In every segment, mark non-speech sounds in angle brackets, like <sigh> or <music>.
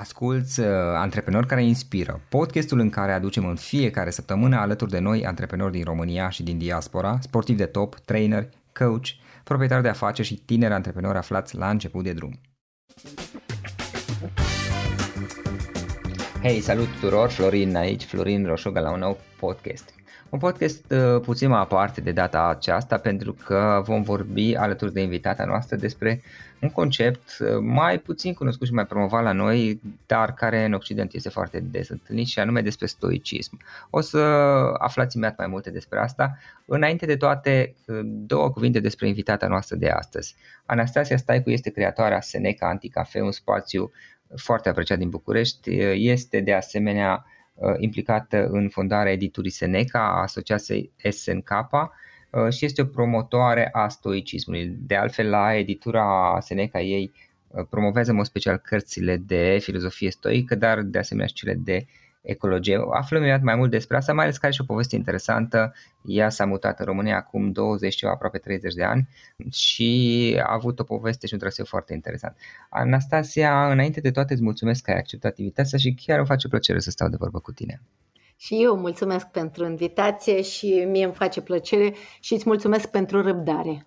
Asculți uh, Antreprenori care inspiră, podcastul în care aducem în fiecare săptămână alături de noi antreprenori din România și din diaspora, sportivi de top, trainer, coach, proprietari de afaceri și tineri antreprenori aflați la început de drum. Hei, salut tuturor, Florin aici, Florin Roșoga la un nou podcast. Un podcast uh, puțin mai aparte de data aceasta pentru că vom vorbi alături de invitata noastră despre un concept uh, mai puțin cunoscut și mai promovat la noi, dar care în Occident este foarte des întâlnit și anume despre stoicism. O să aflați imediat mai multe despre asta. Înainte de toate, uh, două cuvinte despre invitata noastră de astăzi. Anastasia Staicu este creatoarea Seneca Anticafe, un spațiu foarte apreciat din București. Este de asemenea Uh, implicată în fondarea editurii Seneca, a asociației SNK uh, și este o promotoare a stoicismului. De altfel, la editura Seneca ei uh, promovează în mod special cărțile de filozofie stoică, dar de asemenea și cele de ecologie. Aflăm imediat mai mult despre asta, mai ales că are și o poveste interesantă. Ea s-a mutat în România acum 20 ceva, aproape 30 de ani și a avut o poveste și un traseu foarte interesant. Anastasia, înainte de toate îți mulțumesc că ai acceptat invitația și chiar îmi face plăcere să stau de vorbă cu tine. Și eu mulțumesc pentru invitație și mie îmi face plăcere și îți mulțumesc pentru răbdare.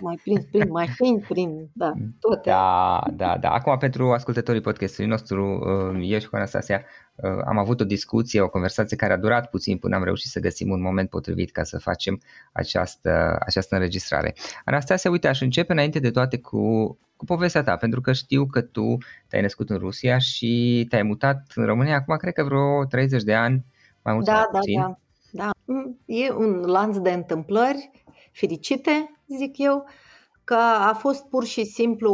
Mai prin, prin mașini, prin, da, toate. Da, da, da. Acum pentru ascultătorii podcastului nostru, uh, eu și cu Anastasia uh, am avut o discuție, o conversație care a durat puțin până am reușit să găsim un moment potrivit ca să facem această, această înregistrare. Anastasia, uite, aș începe înainte de toate cu, cu povestea ta, pentru că știu că tu te-ai născut în Rusia și te-ai mutat în România acum, cred că vreo 30 de ani, mai mult da, sau da, puțin. Da, da. E un lanț de întâmplări fericite zic eu, că a fost pur și simplu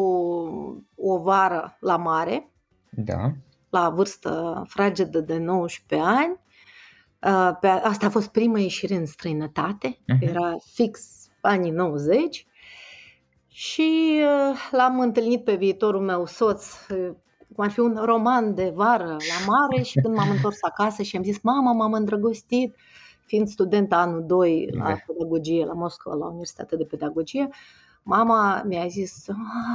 o vară la mare, da. la vârstă fragedă de 19 ani. Uh, pe asta a fost prima ieșire în străinătate, uh-huh. era fix anii 90 și uh, l-am întâlnit pe viitorul meu soț, uh, cum ar fi un roman de vară la mare și când m-am întors acasă și am zis, mama, m-am îndrăgostit, fiind student anul 2 la da. pedagogie la Moscova, la Universitatea de Pedagogie, mama mi-a zis,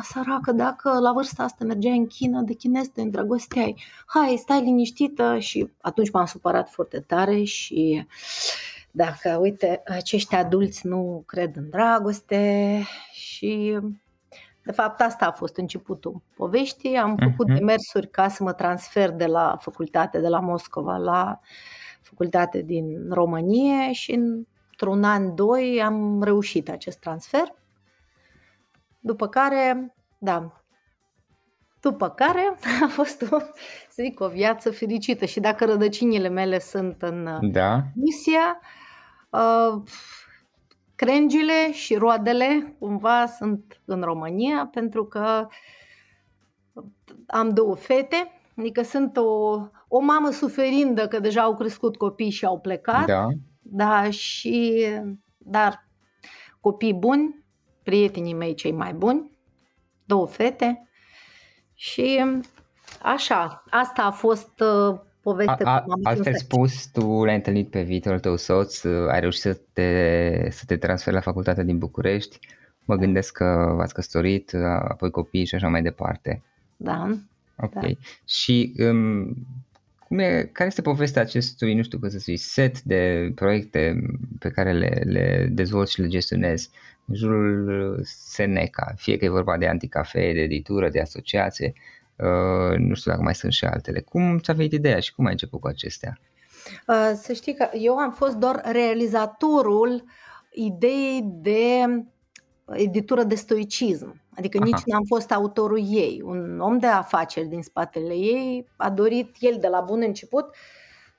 săracă, dacă la vârsta asta mergeai în China, de chinez te îndrăgosteai, hai, stai liniștită și atunci m-am supărat foarte tare și dacă, uite, acești adulți nu cred în dragoste și de fapt, asta a fost începutul poveștii. Am făcut mhm. demersuri ca să mă transfer de la facultate, de la Moscova, la facultate din România și într-un an, doi am reușit acest transfer. După care, da, după care a fost o, să zic, o viață fericită și dacă rădăcinile mele sunt în da. Rusia, uh, crengile și roadele cumva sunt în România pentru că am două fete, adică sunt o, o mamă suferindă că deja au crescut copii și au plecat, da, da și, dar copii buni, prietenii mei cei mai buni, două fete și așa, asta a fost uh, povestea. A, a, altfel spus, tu l-ai întâlnit pe viitorul tău soț, uh, ai reușit să te, să te transferi la facultatea din București, mă gândesc că v-ați căsătorit, uh, apoi copii și așa mai departe. Da. Ok. Da. Și um, cum e, care este povestea acestui, nu știu cum să spui, set de proiecte pe care le, le dezvolți și le gestionezi în jurul Seneca, fie că e vorba de anticafe, de editură, de asociație, uh, nu știu dacă mai sunt și altele. Cum ți-a venit ideea și cum ai început cu acestea? Uh, să știi că eu am fost doar realizatorul ideii de editură de stoicism, adică Aha. nici n-am fost autorul ei. Un om de afaceri din spatele ei a dorit, el de la bun început,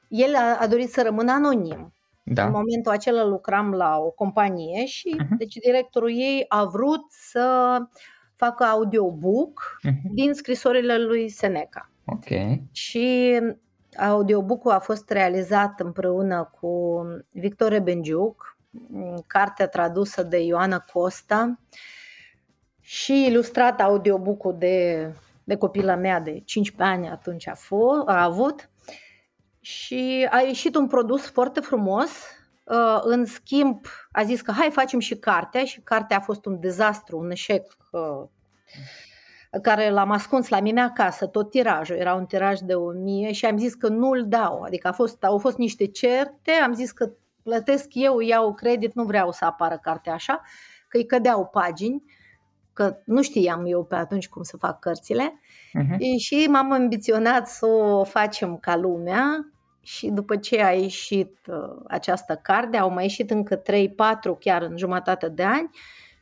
el a, a dorit să rămână anonim. Da. În momentul acela lucram la o companie și uh-huh. deci directorul ei a vrut să facă audiobook uh-huh. din scrisorile lui Seneca. Ok. Și audiobook-ul a fost realizat împreună cu Victor Benjuc, cartea tradusă de Ioana Costa și ilustrat audiobook-ul de, de copila mea de 15 ani atunci a, fost, a avut și a ieșit un produs foarte frumos. Uh, în schimb, a zis că hai facem și cartea și cartea a fost un dezastru, un eșec uh, care l-am ascuns la mine acasă, tot tirajul, era un tiraj de 1000 și am zis că nu-l dau, adică a fost, au fost niște certe, am zis că plătesc eu, iau credit, nu vreau să apară cartea așa, că îi cădeau pagini, că nu știam eu pe atunci cum să fac cărțile uh-huh. și m-am ambiționat să o facem ca lumea și după ce a ieșit uh, această carte, au mai ieșit încă 3-4 chiar în jumătate de ani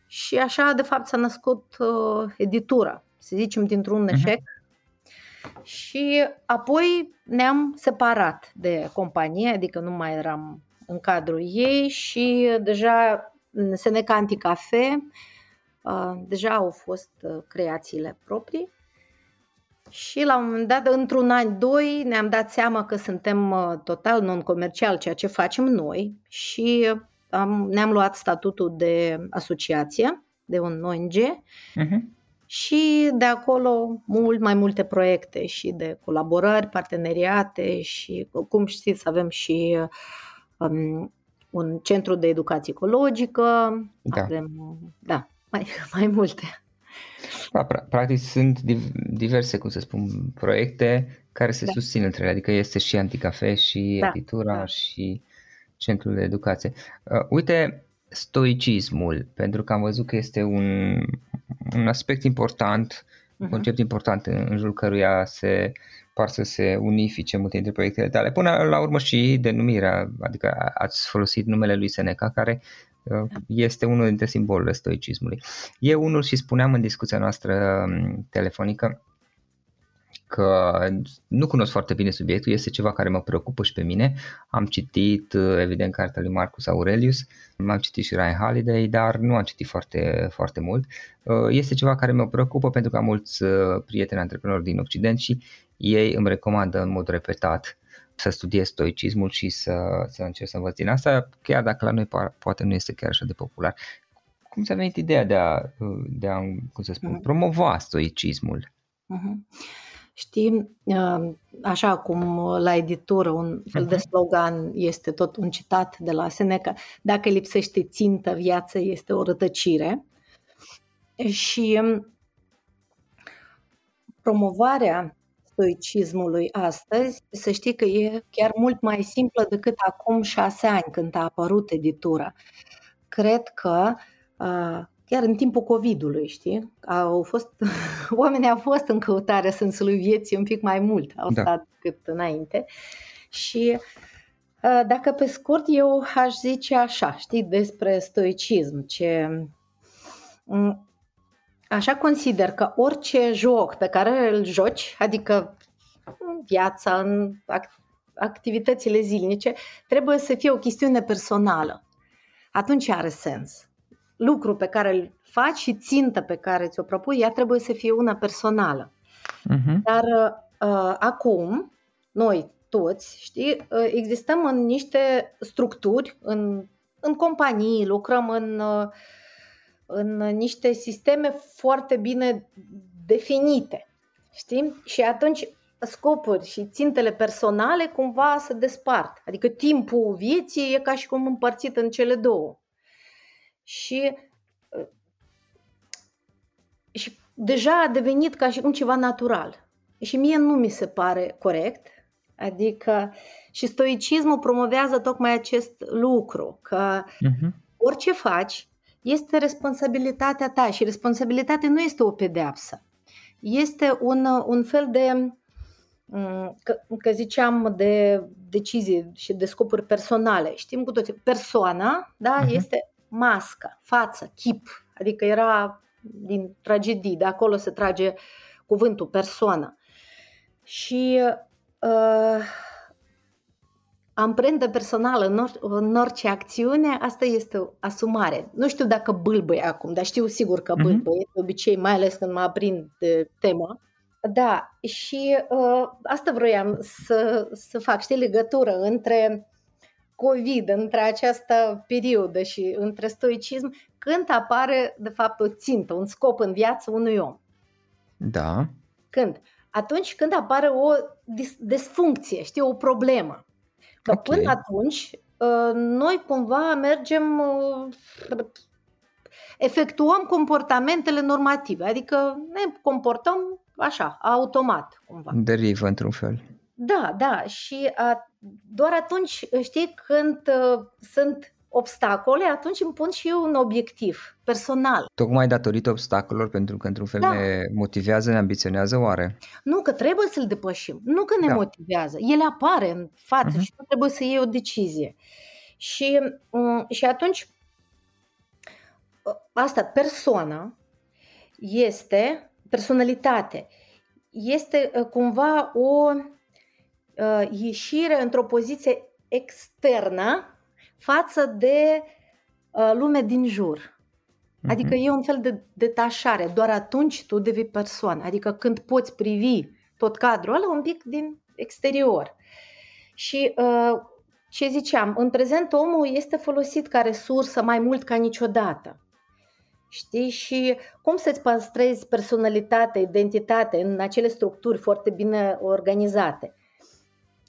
și așa de fapt s-a născut uh, editura, să zicem dintr-un mhm. eșec. Uh-huh. Și apoi ne-am separat de companie, adică nu mai eram în cadrul ei și deja Seneca Anticafe, uh, deja au fost uh, creațiile proprii și la un moment dat, într-un an, doi, ne-am dat seama că suntem uh, total non-comercial, ceea ce facem noi și am, ne-am luat statutul de asociație, de un ONG uh-huh. și de acolo mult mai multe proiecte și de colaborări, parteneriate și, cum știți, avem și um, un centru de educație ecologică, da. avem, da, mai, <laughs> mai multe. Da, practic sunt diverse, cum să spun, proiecte care se da. susțin între ele, adică este și Anticafe și da. Editura da. și Centrul de Educație. Uh, uite, stoicismul, pentru că am văzut că este un, un aspect important, un uh-huh. concept important în, în jurul căruia se par să se unifice multe dintre proiectele tale. Până la urmă și denumirea, adică ați folosit numele lui Seneca, care uh, este unul dintre simbolurile stoicismului. Eu unul și spuneam în discuția noastră um, telefonică că nu cunosc foarte bine subiectul, este ceva care mă preocupă și pe mine. Am citit, uh, evident, cartea lui Marcus Aurelius, am citit și Ryan Holiday, dar nu am citit foarte, foarte mult. Uh, este ceva care mă preocupă pentru că am mulți prieteni antreprenori din Occident și ei îmi recomandă în mod repetat să studiez stoicismul și să, să încerc să învăț din asta, chiar dacă la noi poate nu este chiar așa de popular. Cum s-a venit ideea de a, de a cum să spun, uh-huh. promova stoicismul? Uh-huh. Știi, uh, așa cum la editură un fel de mhm. slogan este tot un citat de la Seneca, dacă lipsește țintă, viața este o rătăcire. Și um, promovarea stoicismului astăzi, să știi că e chiar mult mai simplă decât acum șase ani când a apărut editura. Cred că chiar în timpul COVID-ului, știi, au fost, <laughs> oamenii au fost în căutarea sensului vieții un pic mai mult, au da. stat cât înainte și dacă pe scurt eu aș zice așa, știi, despre stoicism, ce Așa consider că orice joc pe care îl joci, adică în viața, în activitățile zilnice, trebuie să fie o chestiune personală. Atunci are sens. Lucru pe care îl faci și țintă pe care ți-o propui, ea trebuie să fie una personală. Uh-huh. Dar uh, acum, noi toți, știi, uh, existăm în niște structuri, în, în companii, lucrăm în uh, în niște sisteme foarte bine definite. Știi? Și atunci scopuri și țintele personale cumva se despart. Adică timpul vieții e ca și cum împărțit în cele două. Și, și deja a devenit ca și cum ceva natural. Și mie nu mi se pare corect. Adică și stoicismul promovează tocmai acest lucru, că uh-huh. orice faci, este responsabilitatea ta și responsabilitatea nu este o pedeapsă. Este un, un fel de, mm, că, că ziceam, de decizii și de scopuri personale. Știm cu toții, persoana da, uh-huh. este mască, față, chip. adică era din tragedii, de acolo se trage cuvântul persoană. Și uh, amprentă personală în, or- în orice acțiune, asta este o asumare. Nu știu dacă bâlbăie acum, dar știu sigur că mhm. bâlbăie, mm-hmm. de obicei, mai ales când mă aprind de temă. Da, și uh, asta vroiam să, să fac, știi, legătură între COVID, între această perioadă și între stoicism, când apare, de fapt, o țintă, un scop în viață unui om. Da. Când? Atunci când apare o dis- disfuncție, știi, o problemă. Că okay. până atunci, uh, noi cumva mergem, uh, efectuăm comportamentele normative, adică ne comportăm așa, automat, cumva. Derivă într-un fel. Da, da, și a, doar atunci, știi, când uh, sunt obstacole, atunci îmi pun și eu un obiectiv personal. Tocmai datorită obstacolelor, pentru că într-un fel da. ne motivează, ne ambiționează oare? Nu, că trebuie să-l depășim. Nu că ne da. motivează. El apare în față uh-huh. și nu trebuie să iei o decizie. Și, um, și atunci, ă, asta, persoana este, personalitate, este ă, cumva o uh, ieșire într-o poziție externă față de uh, lumea din jur. Adică uh-huh. e un fel de detașare. Doar atunci tu devii persoană. Adică când poți privi tot cadrul ăla un pic din exterior. Și uh, ce ziceam, în prezent omul este folosit ca resursă mai mult ca niciodată. Știi? Și cum să-ți păstrezi personalitatea, identitatea în acele structuri foarte bine organizate.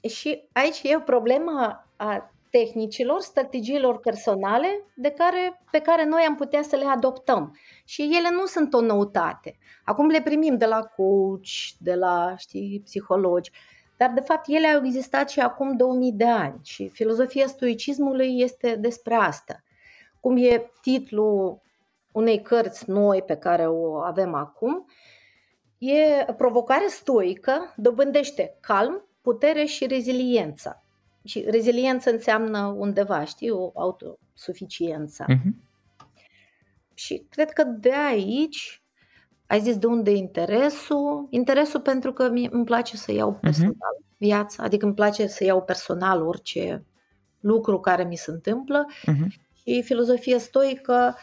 Și aici e o problemă a tehnicilor, strategiilor personale de care, pe care noi am putea să le adoptăm. Și ele nu sunt o noutate. Acum le primim de la coach, de la știi, psihologi, dar de fapt ele au existat și acum 2000 de ani și filozofia stoicismului este despre asta. Cum e titlul unei cărți noi pe care o avem acum, e provocare stoică, dobândește calm, putere și reziliență. Și reziliență înseamnă undeva, știi, o autosuficiență. Uh-huh. Și cred că de aici, ai zis de unde e interesul? Interesul pentru că mi îmi place să iau mhm. personal uh-huh. viața, adică îmi place să iau personal orice lucru care mi se întâmplă uh-huh. și filozofia stoică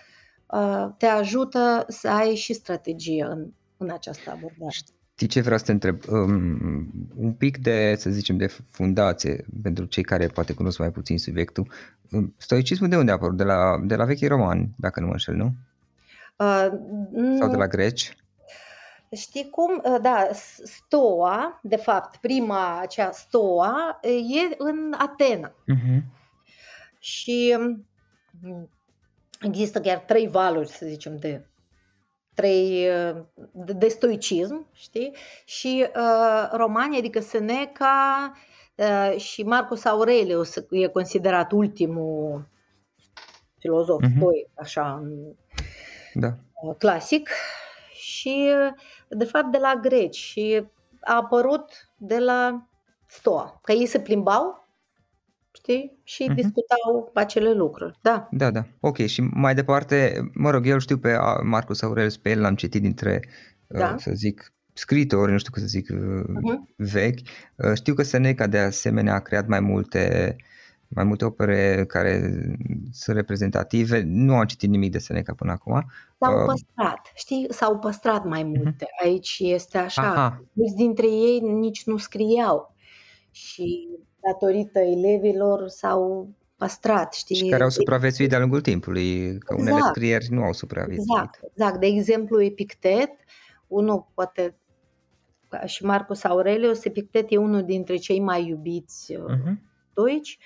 uh, te ajută să ai și strategie în, în această abordare. Știi ce vreau să te întreb? Um, un pic de, să zicem, de fundație pentru cei care poate cunosc mai puțin subiectul. Um, stoicismul de unde a apărut? De la, de la vechii romani, dacă nu mă înșel, nu? Uh, Sau de la greci? Știi cum? Uh, da, stoa, de fapt, prima acea stoa, e în Atena. Uh-huh. Și um, există chiar trei valuri, să zicem, de trei de stoicism, știi? Și uh, Romania, adică Seneca uh, și Marcus Aurelius e considerat ultimul filozof uh-huh. stoic, așa, da. Uh, clasic. Și, uh, de fapt, de la greci. Și a apărut de la Stoa, că ei se plimbau știi? Și uh-huh. discutau acele lucruri, da. Da, da, ok. Și mai departe, mă rog, eu știu pe Marcus Aurelius, pe el l-am citit dintre, uh, da. uh, să zic, scritori, nu știu cum să zic, uh-huh. vechi. Uh, știu că Seneca de asemenea a creat mai multe mai multe opere care sunt reprezentative. Nu am citit nimic de Seneca până acum. S-au uh, păstrat, știi, s-au păstrat mai mhm. multe. Uh-huh. Aici este așa. Mulți dintre ei nici nu scriau. Și datorită elevilor s-au păstrat, știi? Și care au supraviețuit de-a lungul timpului, că unele exact. scrieri nu au supraviețuit. Exact, exact. De exemplu, Epictet, unul poate și Marcus Aurelius, Epictet e unul dintre cei mai iubiți uh-huh. stoici.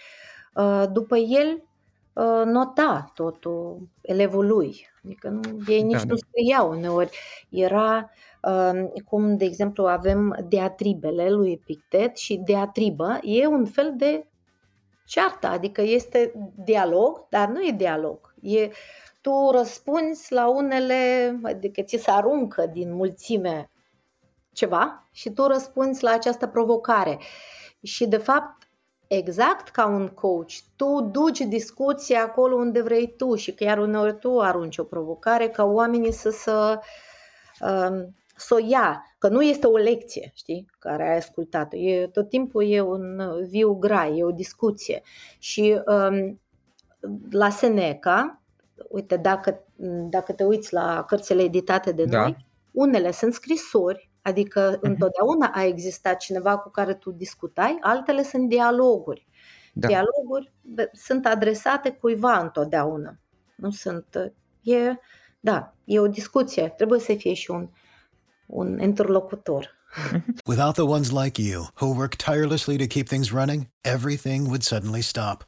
Uh, după el uh, nota totul elevul lui. Adică nu, ei nici da, nu da. scriau uneori. Era cum, de exemplu, avem diatribele lui Epictet și diatribă e un fel de ceartă, adică este dialog, dar nu e dialog. E, tu răspunzi la unele, adică ți se aruncă din mulțime ceva și tu răspunzi la această provocare. Și, de fapt, exact ca un coach. Tu duci discuția acolo unde vrei tu și chiar uneori tu arunci o provocare ca oamenii să, să, um, să o ia. Că nu este o lecție, știi, care ai ascultat E, tot timpul e un viu grai, e o discuție. Și um, la Seneca, uite, dacă, dacă te uiți la cărțile editate de da. noi, unele sunt scrisori Adică uh-huh. întotdeauna a existat cineva cu care tu discutai, altele sunt dialoguri. Da. Dialoguri sunt adresate cuiva întotdeauna. Nu sunt. E, da, e o discuție. Trebuie să fie și un, un interlocutor. Without the ones like you, who work tirelessly to keep things running, everything would suddenly stop.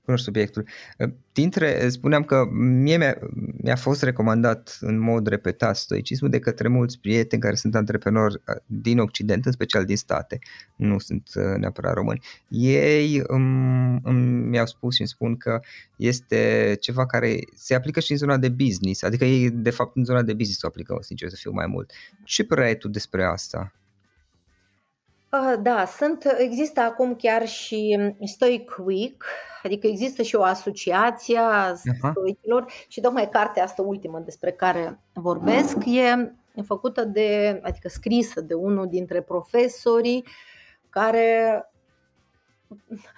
cunoști subiectul. Dintre, spuneam că mie mi-a, mi-a fost recomandat în mod repetat stoicismul de către mulți prieteni care sunt antreprenori uh, din Occident, în special din state, nu sunt uh, neapărat români. Ei îmi, îmi, mi-au spus și îmi spun că este ceva care se aplică și în zona de business, adică ei de fapt în zona de business o aplică, sincer să fiu mai mult. Ce părere ai tu despre asta? Uh, da, sunt, există acum chiar și Stoic Week, adică există și o asociație a stoicilor și tocmai cartea asta ultimă despre care vorbesc e făcută de, adică scrisă de unul dintre profesorii care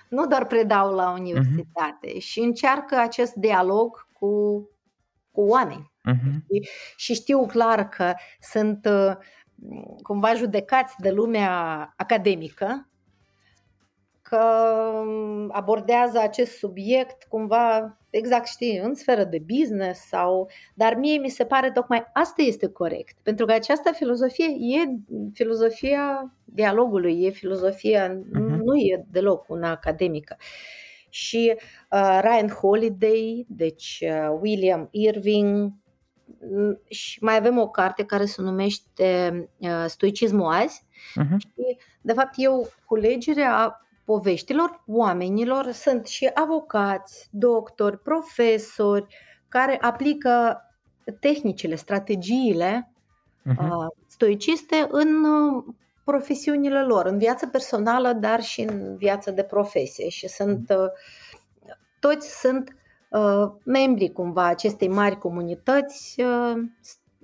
nu doar predau la universitate uh-huh. și încearcă acest dialog cu, cu oameni. Uh-huh. Și știu clar că sunt uh, cumva judecați de lumea academică că abordează acest subiect cumva exact știi, în sferă de business sau dar mie mi se pare tocmai asta este corect, pentru că această filozofie e filozofia dialogului, e filozofia uh-huh. nu e deloc una academică. Și uh, Ryan Holiday, deci uh, William Irving, și mai avem o carte care se numește uh, Stoicismul azi. Uh-huh. Și, de fapt, eu culegerea poveștilor oamenilor sunt și avocați, doctori, profesori care aplică tehnicile, strategiile uh-huh. stoiciste în uh, profesiunile lor, în viața personală, dar și în viața de profesie. Și sunt, uh, toți sunt uh, membrii cumva acestei mari comunități, uh,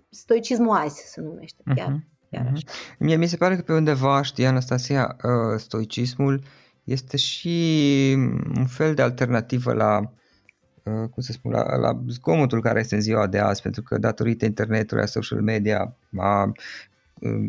stoicismul azi se numește chiar. Uh-huh. chiar așa. Mie mi se pare că pe undeva, știi, Anastasia, uh, stoicismul este și un fel de alternativă la uh, cum să spun, la, la zgomotul care este în ziua de azi, pentru că datorită internetului, a social media, a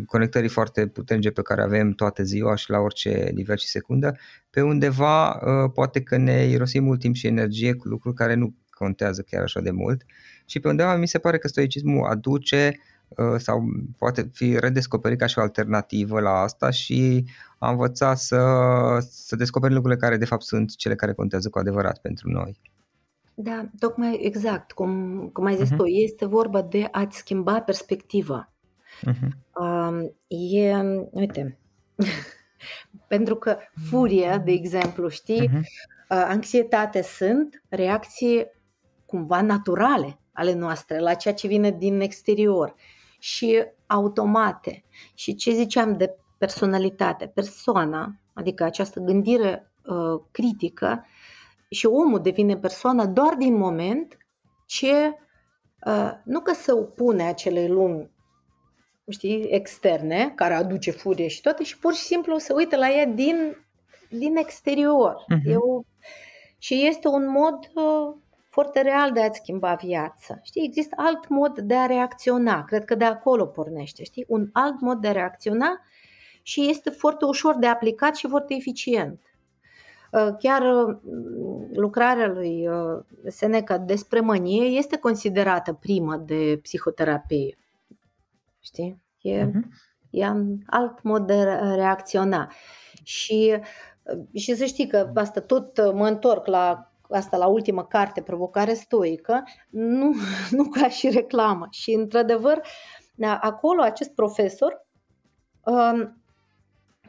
conectării foarte puternice pe care avem toată ziua și la orice nivel și secundă, pe undeva uh, poate că ne irosim mult timp și energie cu lucruri care nu contează chiar așa de mult și pe undeva mi se pare că stoicismul aduce uh, sau poate fi redescoperit ca și o alternativă la asta și a învățat să, să descoperim lucrurile care de fapt sunt cele care contează cu adevărat pentru noi. Da, tocmai exact, cum, cum ai zis uh-huh. tu, este vorba de a-ți schimba perspectiva. Uh-huh. Uh, e, uite, <laughs> pentru că furia, de exemplu, știi, uh-huh. uh, anxietate sunt reacții cumva naturale ale noastre la ceea ce vine din exterior și automate. Și ce ziceam de personalitate, persoana, adică această gândire uh, critică și omul devine persoană doar din moment ce uh, nu că se opune acelei lumi știi, externe, care aduce furie și toate, și pur și simplu se uită la ea din, din exterior. Uh-huh. E o, și este un mod uh, foarte real de a-ți schimba viața. Știi, există alt mod de a reacționa. Cred că de acolo pornește, știi? Un alt mod de a reacționa și este foarte ușor de aplicat și foarte eficient. Uh, chiar uh, lucrarea lui uh, Seneca despre mânie este considerată primă de psihoterapie. Știi? E, uh-huh. e un alt mod de reacționa. Și, și să știi că asta tot mă întorc la asta la ultima carte, Provocare stoică, nu, <laughs> nu ca și reclamă. Și într-adevăr, acolo acest profesor um,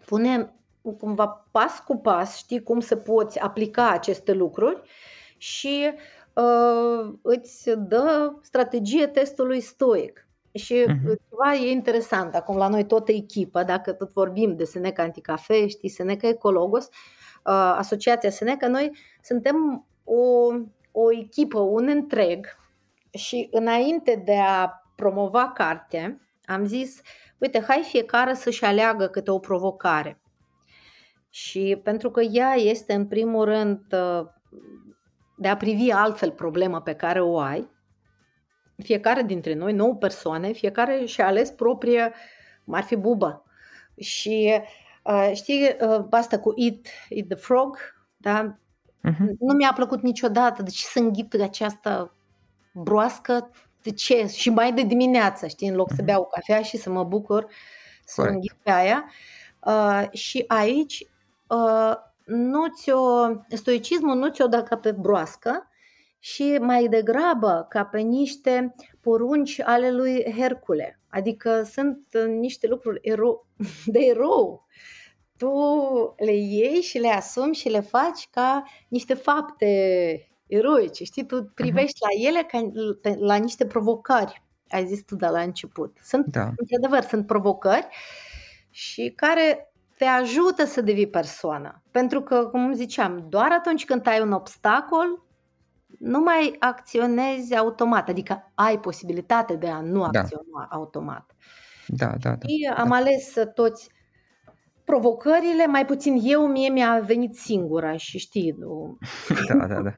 pune cumva pas cu pas, știi cum să poți aplica aceste lucruri și uh, îți dă strategie testului stoic. Și uh-huh. ceva e interesant, acum la noi toată echipa, dacă tot vorbim de Seneca Anticafe, știi, Seneca Ecologos, uh, Asociația Seneca, noi suntem o, o echipă, un întreg și înainte de a promova cartea, am zis, uite, hai fiecare să-și aleagă câte o provocare. Și pentru că ea este în primul rând uh, de a privi altfel problema pe care o ai, fiecare dintre noi, nouă persoane, fiecare și-a ales proprie, cum ar fi bubă. Și uh, știi, uh, asta cu Eat, eat the Frog, da? Uh-huh. Nu mi-a plăcut niciodată. De ce să înghit această broască? De ce? Și mai de dimineață, știi, în loc uh-huh. să beau cafea și să mă bucur să Correct. înghit pe aia. Uh, și aici uh, nu ți-o, stoicismul nu ți-o dă ca pe broască și mai degrabă ca pe niște porunci ale lui Hercule. Adică sunt niște lucruri ero- <laughs> de erou. Tu le iei și le asumi și le faci ca niște fapte eroice, știi? Tu privești uh-huh. la ele ca la niște provocări, ai zis tu de la început. Sunt, da. într-adevăr, sunt provocări și care te ajută să devii persoană. Pentru că, cum ziceam, doar atunci când ai un obstacol, nu mai acționezi automat, adică ai posibilitate de a nu da. acționa automat. Da, da, da. Și am da. ales toți provocările, mai puțin eu, mie mi-a venit singura și știi. Nu... <laughs> Da, da, da.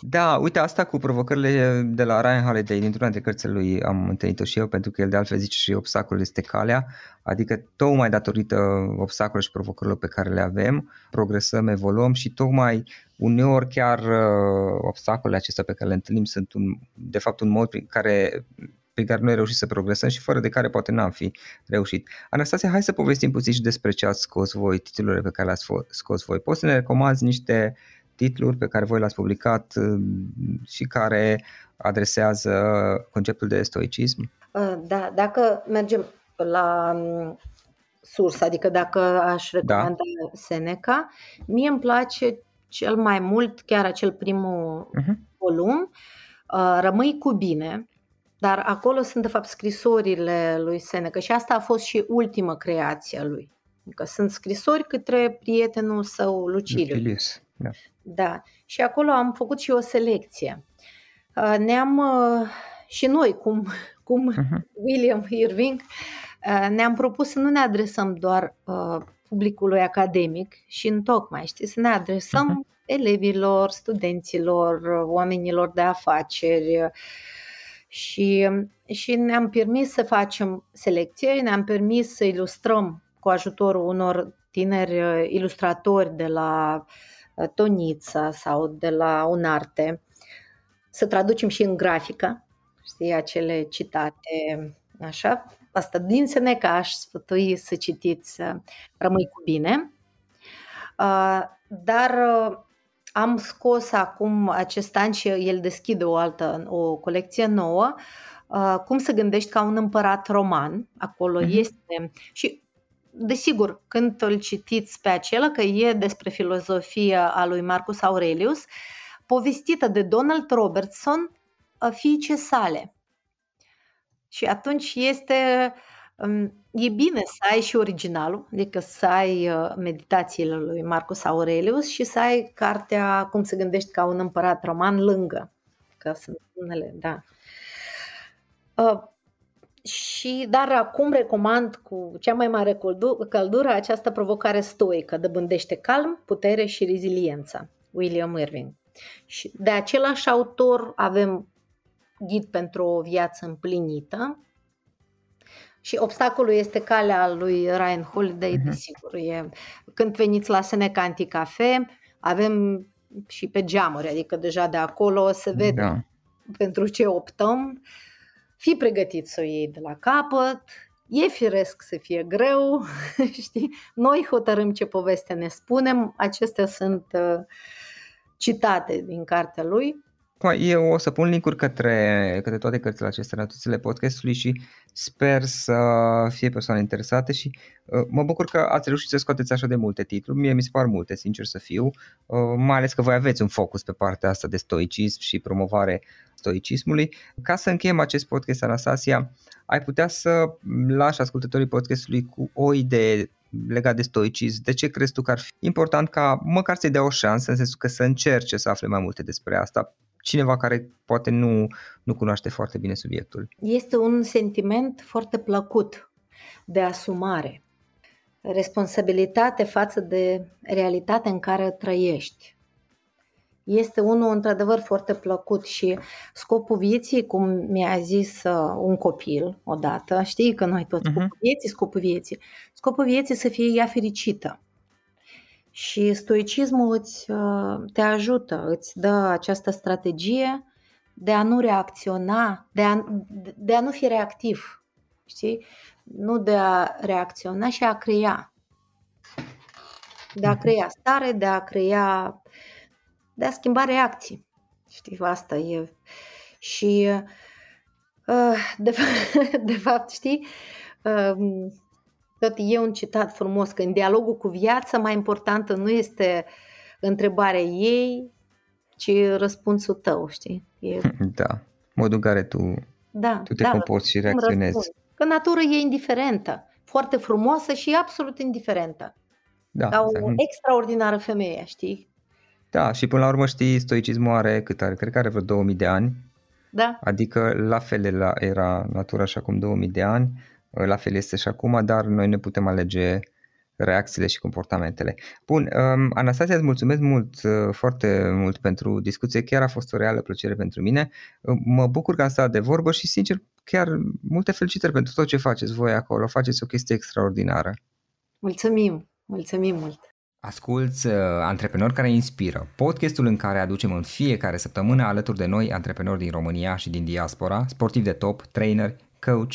Da, uite, asta cu provocările de la Ryan Holiday, dintr-una dintre cărțile lui am întâlnit-o și eu, pentru că el de altfel zice și obstacolul este calea, adică tocmai datorită obstacolelor și provocărilor pe care le avem, progresăm, evoluăm și tocmai uneori chiar uh, obstacolele acestea pe care le întâlnim sunt un, de fapt un mod prin care prin care noi reușit să progresăm și fără de care poate n-am fi reușit. Anastasia, hai să povestim puțin și despre ce ați scos voi, titlurile pe care le-ați scos voi. Poți să ne recomanzi niște titluri pe care voi le-ați publicat uh, și care adresează conceptul de stoicism? Uh, da, dacă mergem la um, sursă, adică dacă aș recomanda da. Seneca, mie îmi place cel mai mult chiar acel primul uh-huh. volum, uh, Rămâi cu bine, dar acolo sunt de fapt scrisorile lui Seneca și asta a fost și ultima creație a lui. Adică sunt scrisori către prietenul său Lucilius. Lucilius. Da. da. Și acolo am făcut și o selecție. Uh, ne-am uh, și noi, cum, <laughs> cum uh-huh. William Irving, uh, ne-am propus să nu ne adresăm doar publicului academic și în tocmai, știi, să ne adresăm uh-huh. elevilor, studenților, oamenilor de afaceri și, și ne-am permis să facem selecție, ne-am permis să ilustrăm cu ajutorul unor tineri ilustratori de la uh, Uh, tonița sau de la un arte, să traducem și în grafică, știi, acele citate, așa, asta din Seneca aș sfătui să citiți uh, Rămâi cu bine, uh, dar am scos acum acest an și el deschide o altă, o colecție nouă, cum să gândești ca un împărat roman, acolo uh-huh. este și Desigur, când îl citiți pe acela, că e despre filozofia a lui Marcus Aurelius, povestită de Donald Robertson, fiice sale. Și atunci este, um, e bine să ai și originalul, adică să ai uh, meditațiile lui Marcus Aurelius și să ai cartea Cum să gândești ca un împărat roman lângă. Că sunt unele, da. Uh, și, dar acum recomand cu cea mai mare căldură această provocare stoică, dăbândește calm, putere și reziliență. William Irving. Și de același autor avem Ghid pentru o viață împlinită, Și obstacolul este calea lui Ryan Holiday, uh-huh. desigur. E, când veniți la Seneca Anticafe, avem și pe geamuri, adică deja de acolo se vede da. pentru ce optăm. Fii pregătit să o iei de la capăt, e firesc să fie greu, <laughs> știi? Noi hotărâm ce poveste ne spunem, acestea sunt uh, citate din cartea lui eu o să pun linkuri către, către toate cărțile acestea la toțile podcastului și sper să fie persoane interesate și uh, mă bucur că ați reușit să scoateți așa de multe titluri. Mie mi se par multe, sincer să fiu, uh, mai ales că voi aveți un focus pe partea asta de stoicism și promovare stoicismului. Ca să încheiem acest podcast, Anastasia, ai putea să lași ascultătorii podcastului cu o idee legat de stoicism, de ce crezi tu că ar fi important ca măcar să-i dea o șansă, în sensul că să încerce să afle mai multe despre asta, cineva care poate nu, nu cunoaște foarte bine subiectul. Este un sentiment foarte plăcut de asumare, responsabilitate față de realitatea în care trăiești. Este unul într-adevăr foarte plăcut și scopul vieții, cum mi-a zis uh, un copil odată, știi că noi toți uh-huh. scopul vieții, scopul vieții, scopul vieții să fie ea fericită. Și stoicismul îți, uh, te ajută, îți dă această strategie de a nu reacționa, de a, de a nu fi reactiv, știi? Nu de a reacționa și a crea. De a crea stare, de a crea, de a schimba reacții. Știi, asta e. Și uh, de, <laughs> de fapt, știi, um, tot e un citat frumos, că în dialogul cu viața mai importantă nu este întrebarea ei, ci răspunsul tău, știi? E... <laughs> Da, modul în care tu, da, tu te da, comporți și reacționezi. Că natura e indiferentă, foarte frumoasă și absolut indiferentă. Da, ca exact. o <laughs> extraordinară femeie, știi? Da, și până la urmă știi, stoicismul are cât are? Cred că are vreo 2000 de ani. Da. Adică la fel era natura și acum 2000 de ani la fel este și acum, dar noi ne putem alege reacțiile și comportamentele. Bun, um, Anastasia, îți mulțumesc mult, uh, foarte mult pentru discuție, chiar a fost o reală plăcere pentru mine. Uh, mă bucur că am stat de vorbă și, sincer, chiar multe felicitări pentru tot ce faceți voi acolo, faceți o chestie extraordinară. Mulțumim, mulțumim mult! Asculți uh, Antreprenori care inspiră, podcastul în care aducem în fiecare săptămână alături de noi antreprenori din România și din diaspora, sportivi de top, trainer, coach,